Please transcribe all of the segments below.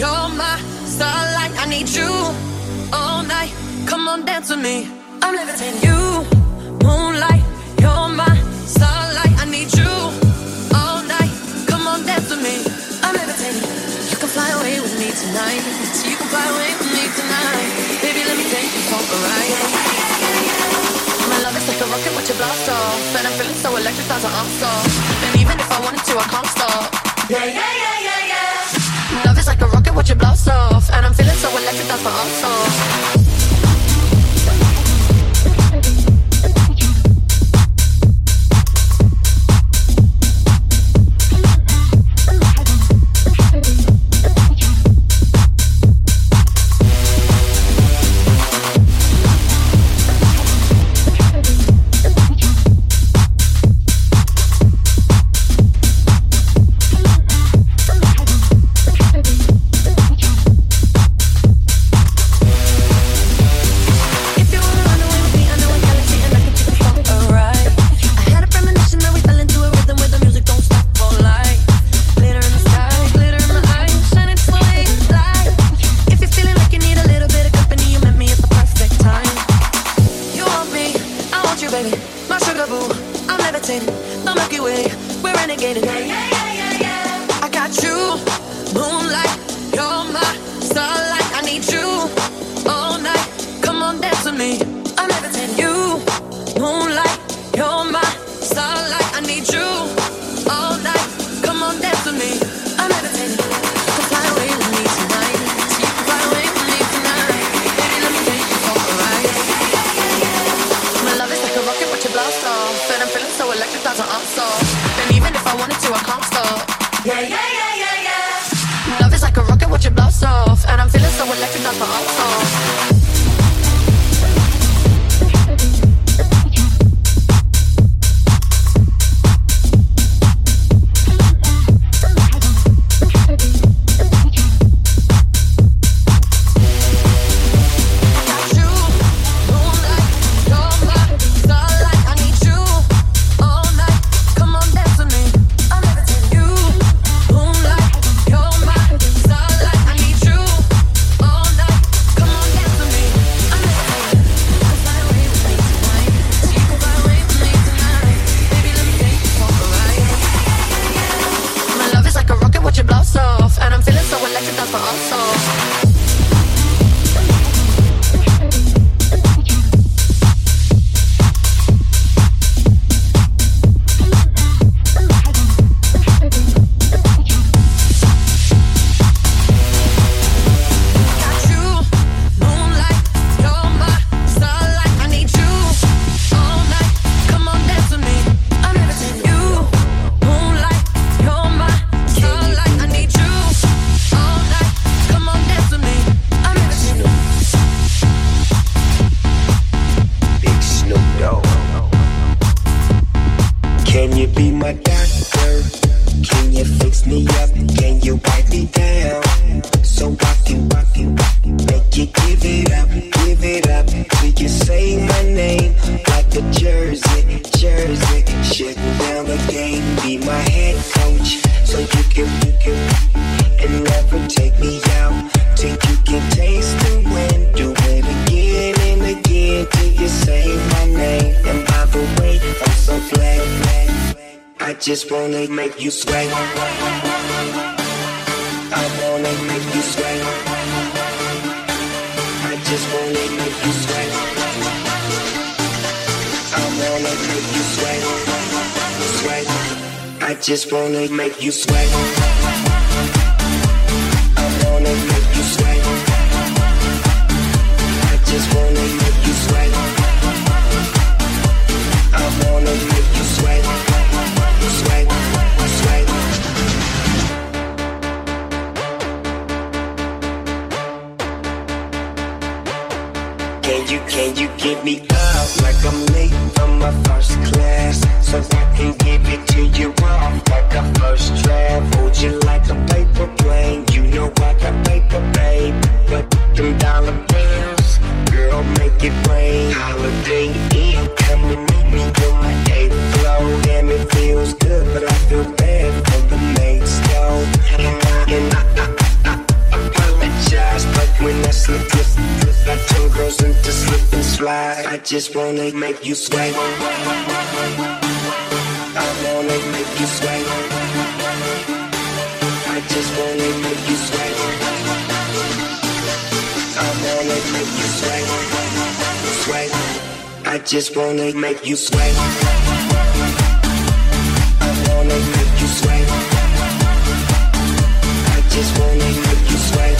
You're my starlight, I need you all night. Come on, dance with me. I'm levitating. You, moonlight, you're my starlight, I need you all night. Come on, dance with me. I'm levitating. You can fly away with me tonight. You can fly away with me tonight. Baby, let me take you for a ride love is like a rocket with your blast off And I'm feeling so electric, that's an arm And even if I wanted to, I can't stop Yeah, yeah, yeah, yeah, yeah Love is like a rocket Watch your you blow off, and I'm feeling so electric, that's my own soul. Make you sweat. Sweat. I just wanna make you sweat. I wanna make you sweat. I just wanna make you sweat.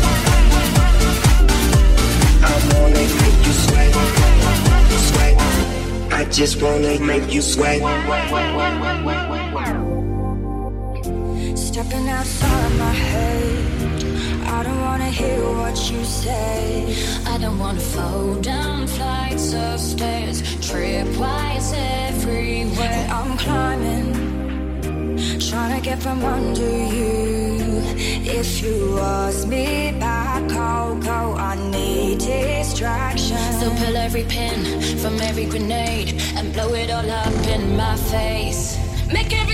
just wanna make you sweat. Stepping outside my head, I don't wanna hear what you say. I don't wanna fall down flights of stairs, tripwires everywhere. I'm climbing, trying to get from under you. If you was me back cocoa. I need distraction. So pull every pin from every grenade and blow it all up in my face. Make every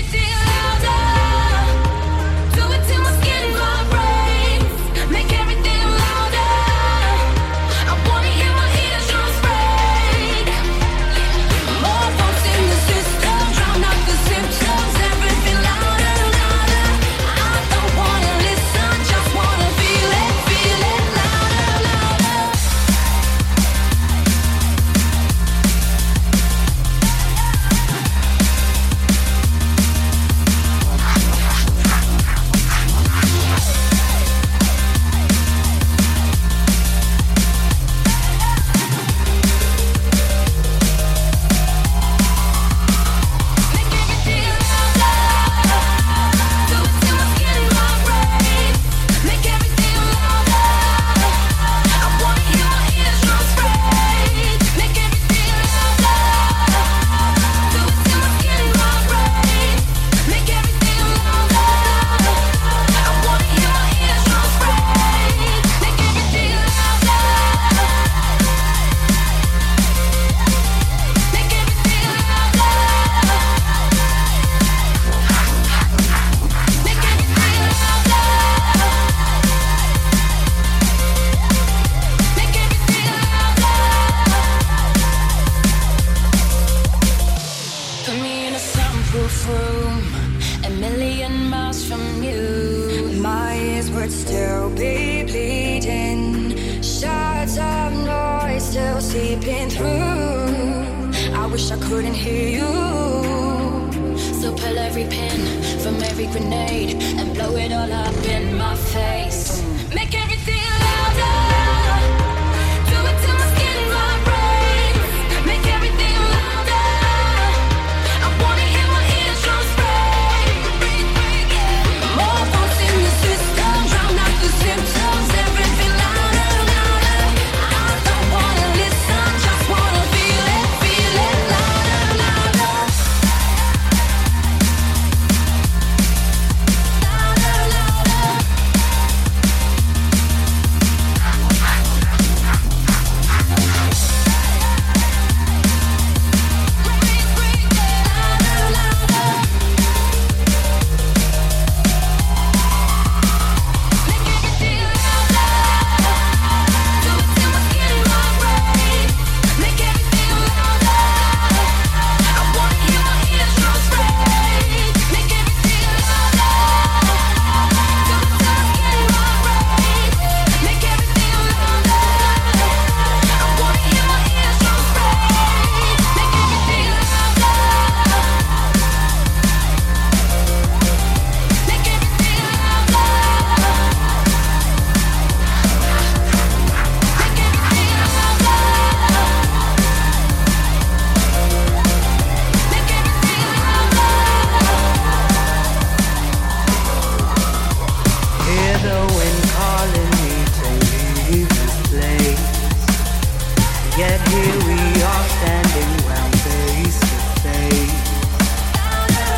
Yet here we are standing face to face.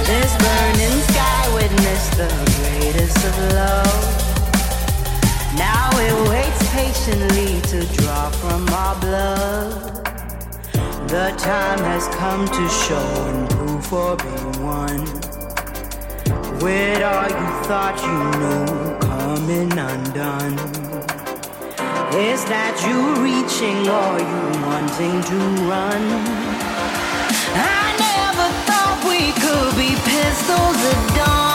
This burning sky witnessed the greatest of love. Now it waits patiently to draw from our blood. The time has come to show and prove for being one. With all you thought you knew coming undone. Is that you reaching or you wanting to run? I never thought we could be pistols at dawn.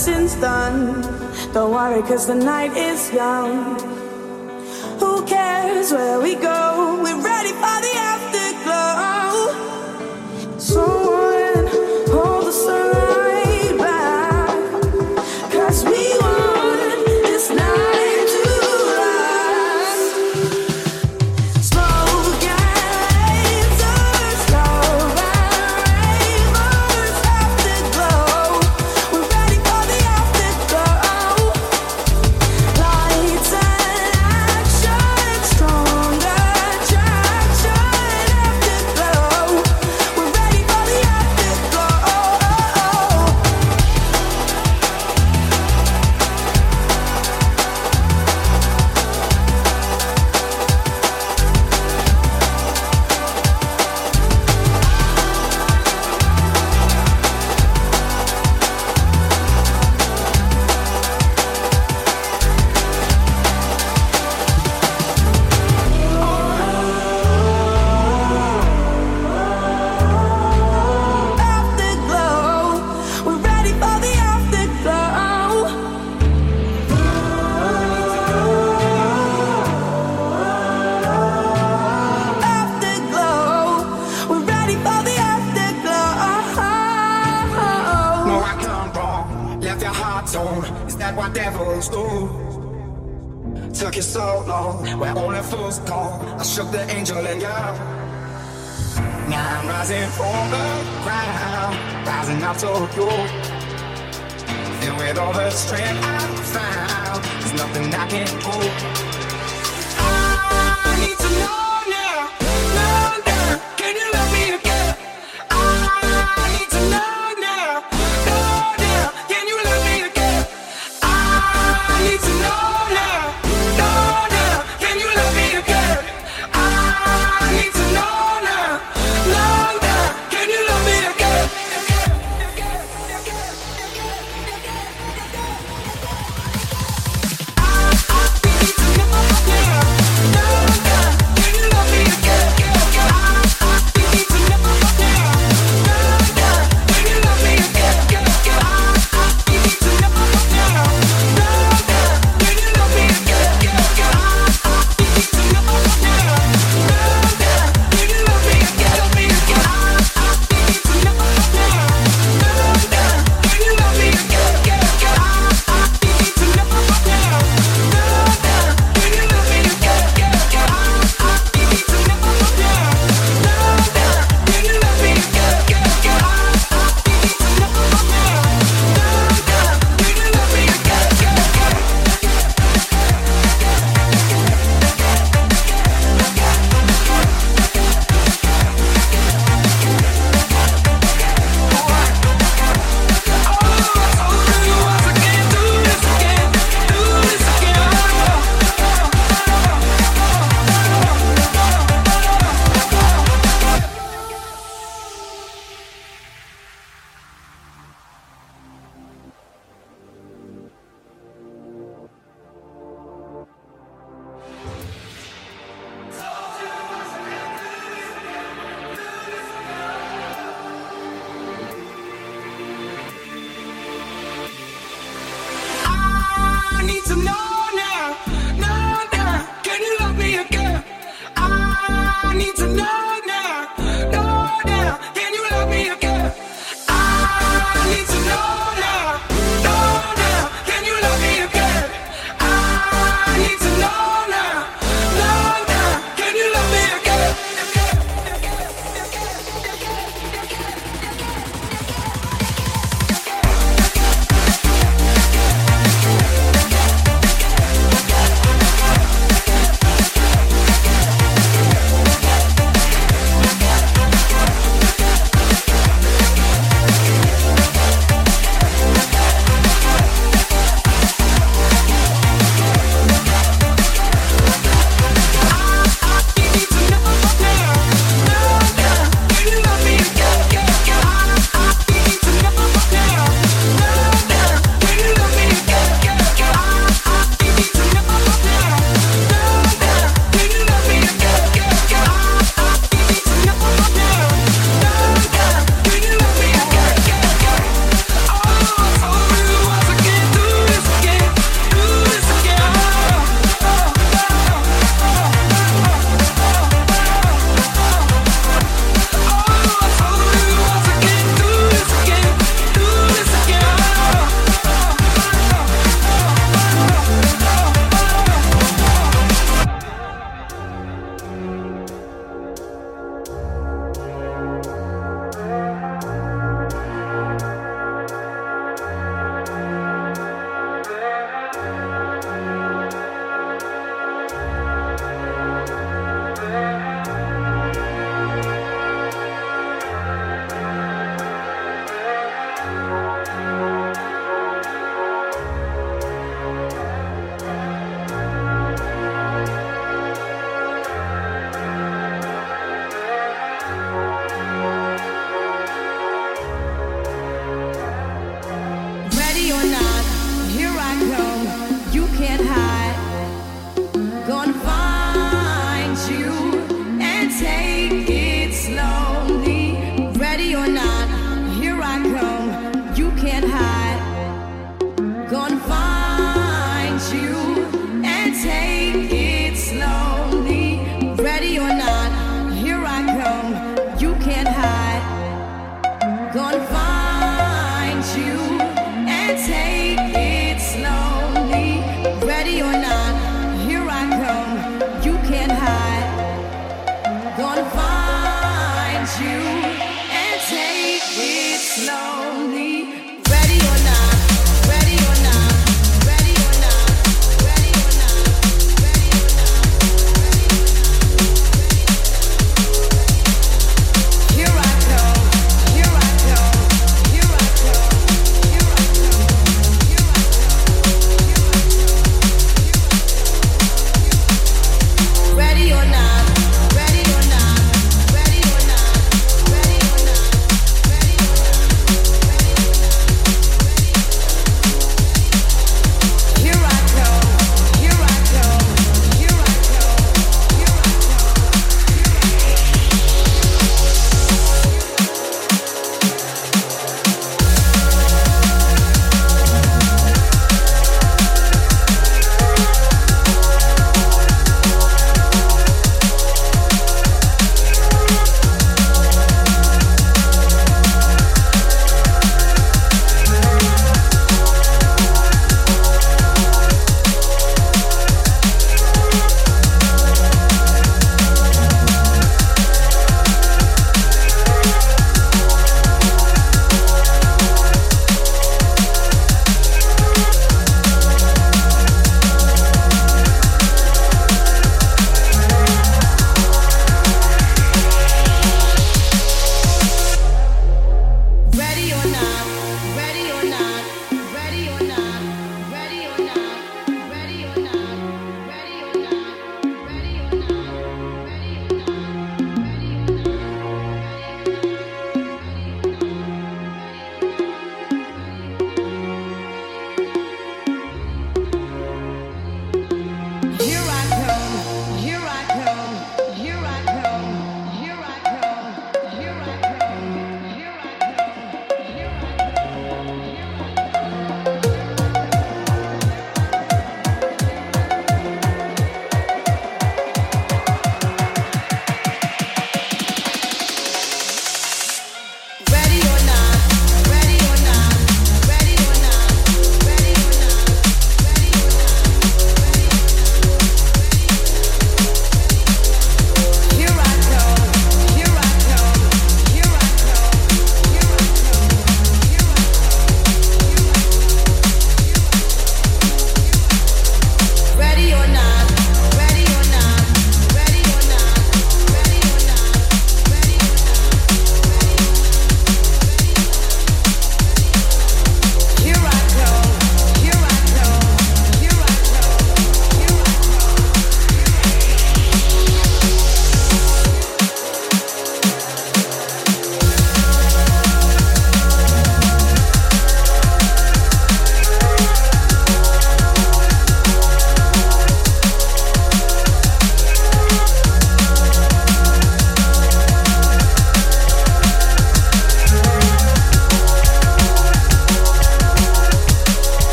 dancing's done. Don't worry, cause the night is young. Who cares where we go?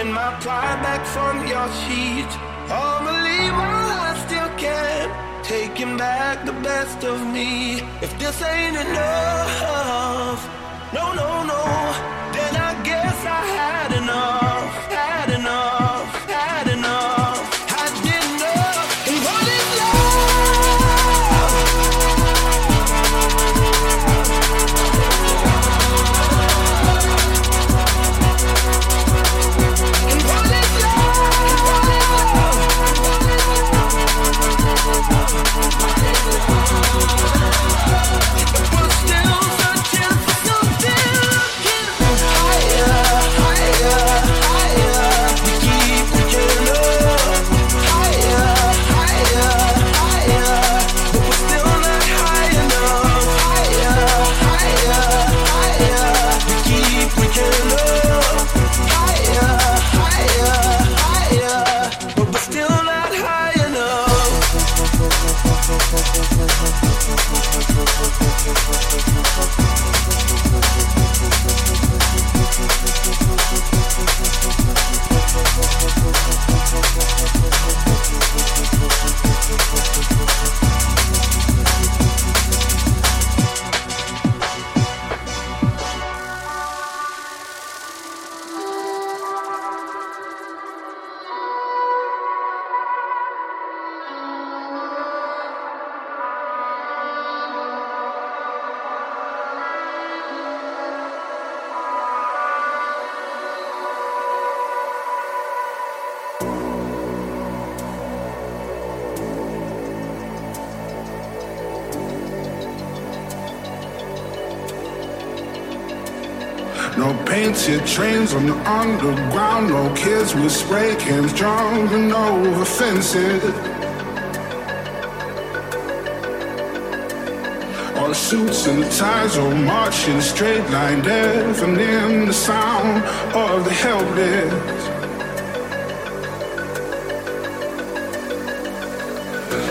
taking my pride back from your sheet. Only while I still can, taking back the best of me. If this ain't enough, no, no, no. On the underground, no kids with spray cans jumping over fences. All suits and ties all marching straight line, deafening the sound of the helpless.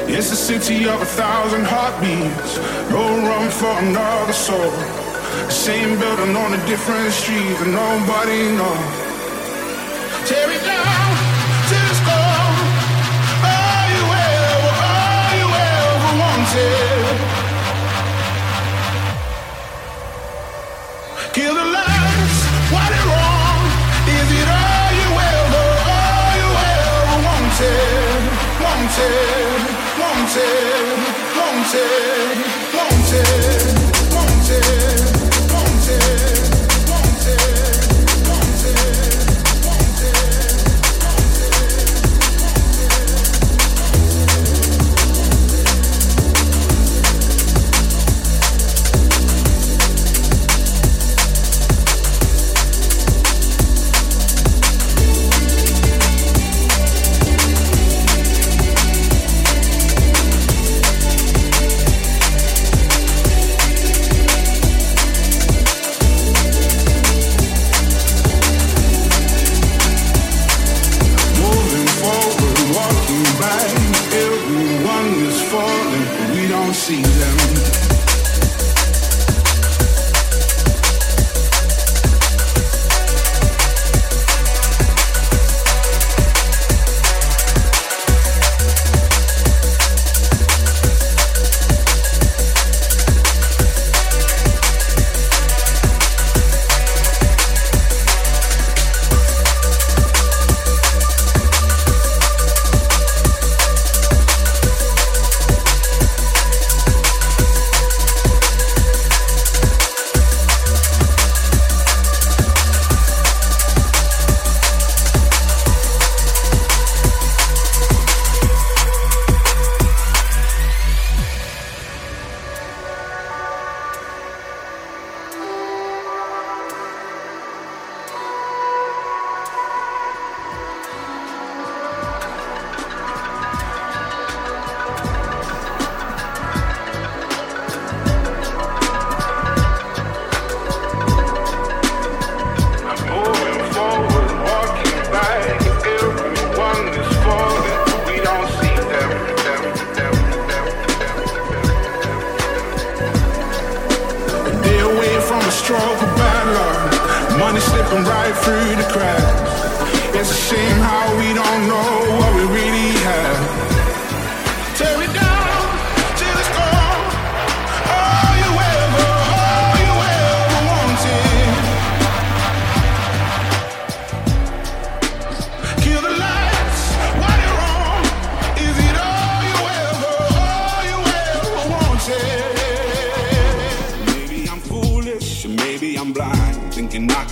It's a city of a thousand heartbeats, no room for another soul. Same building on a different street that nobody knows. Tear it down till it's. All you ever, all you ever wanted. Kill the lights, what is wrong? Is it all you ever, all you ever? Wanted, wanted, wanted, wanted, wanted.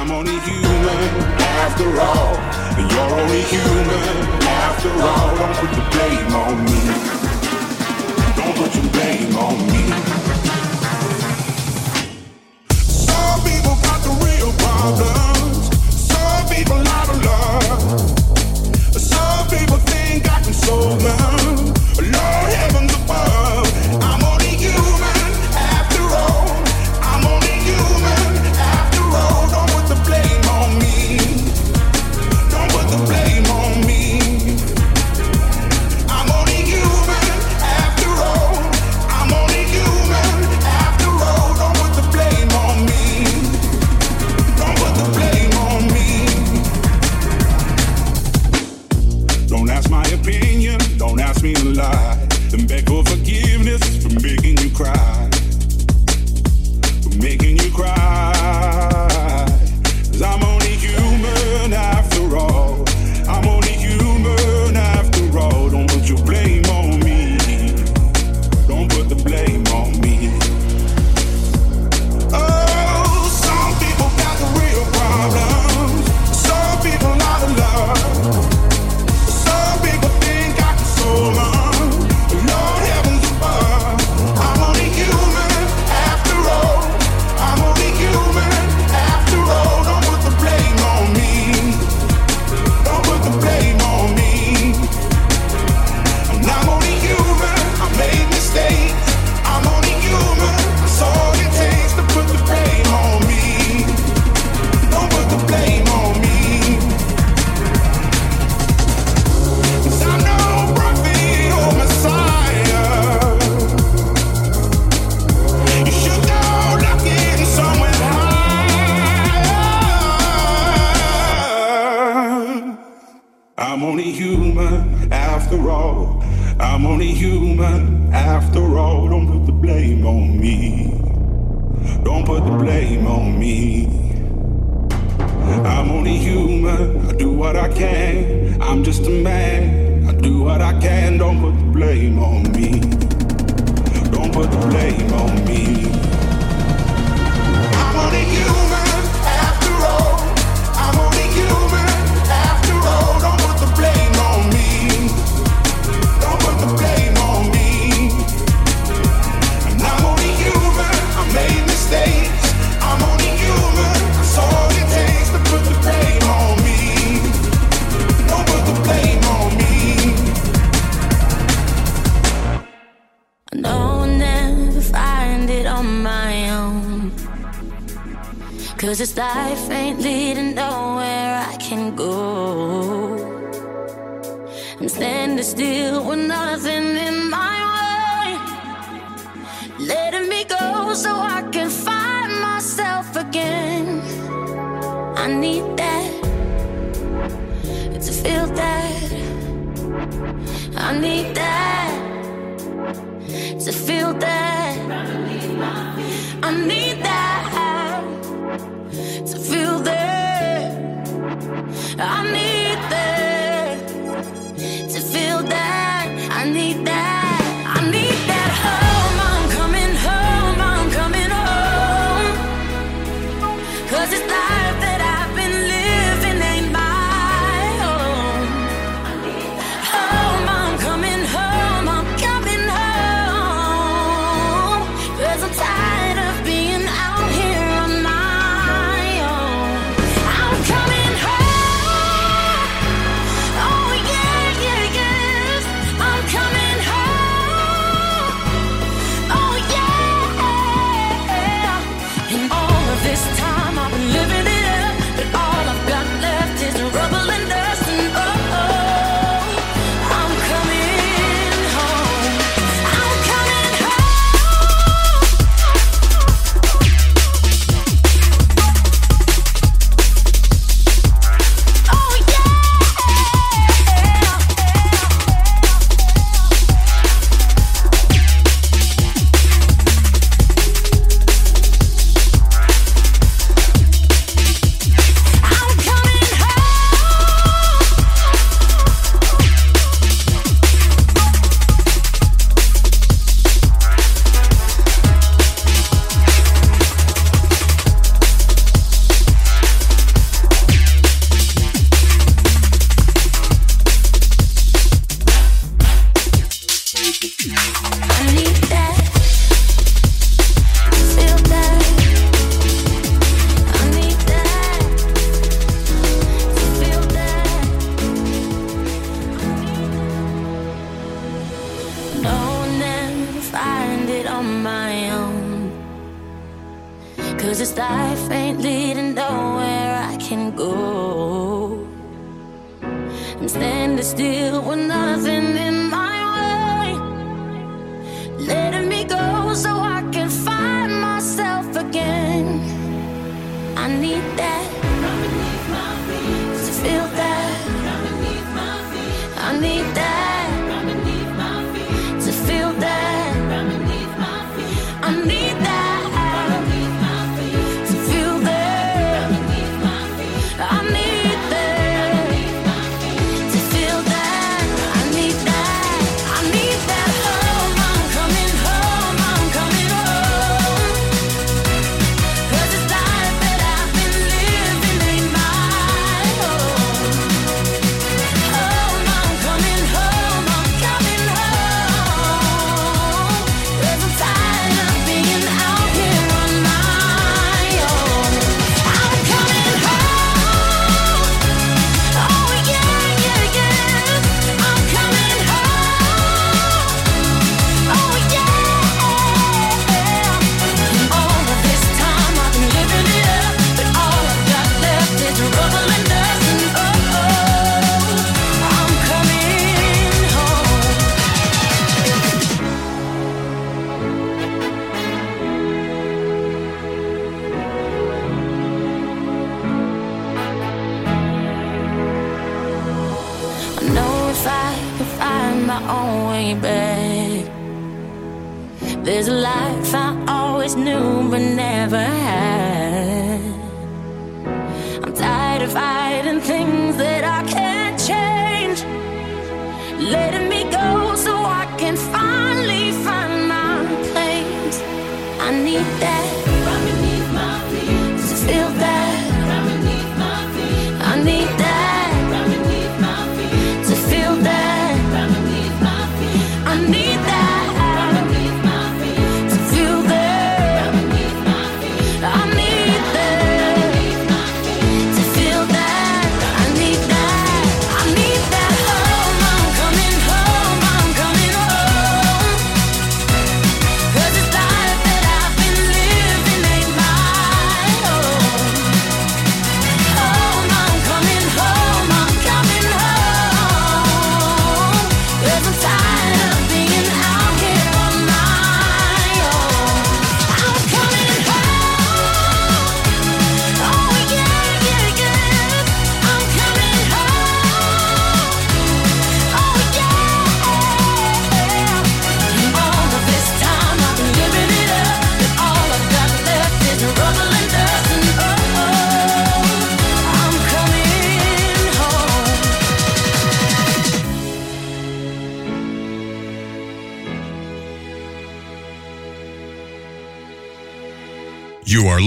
I'm only human after all, you're only human after all. Don't put the blame on me. Don't put your blame on me. Some people got the real problems.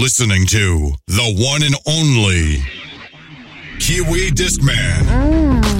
listening to the one and only Kiwi Discman. Mm.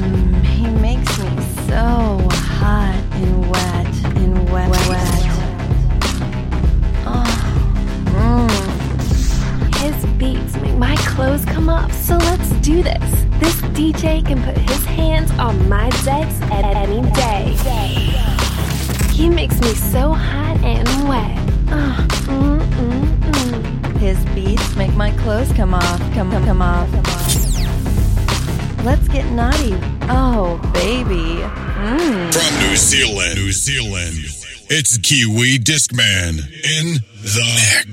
Zealand, it's Kiwi Discman in the mix.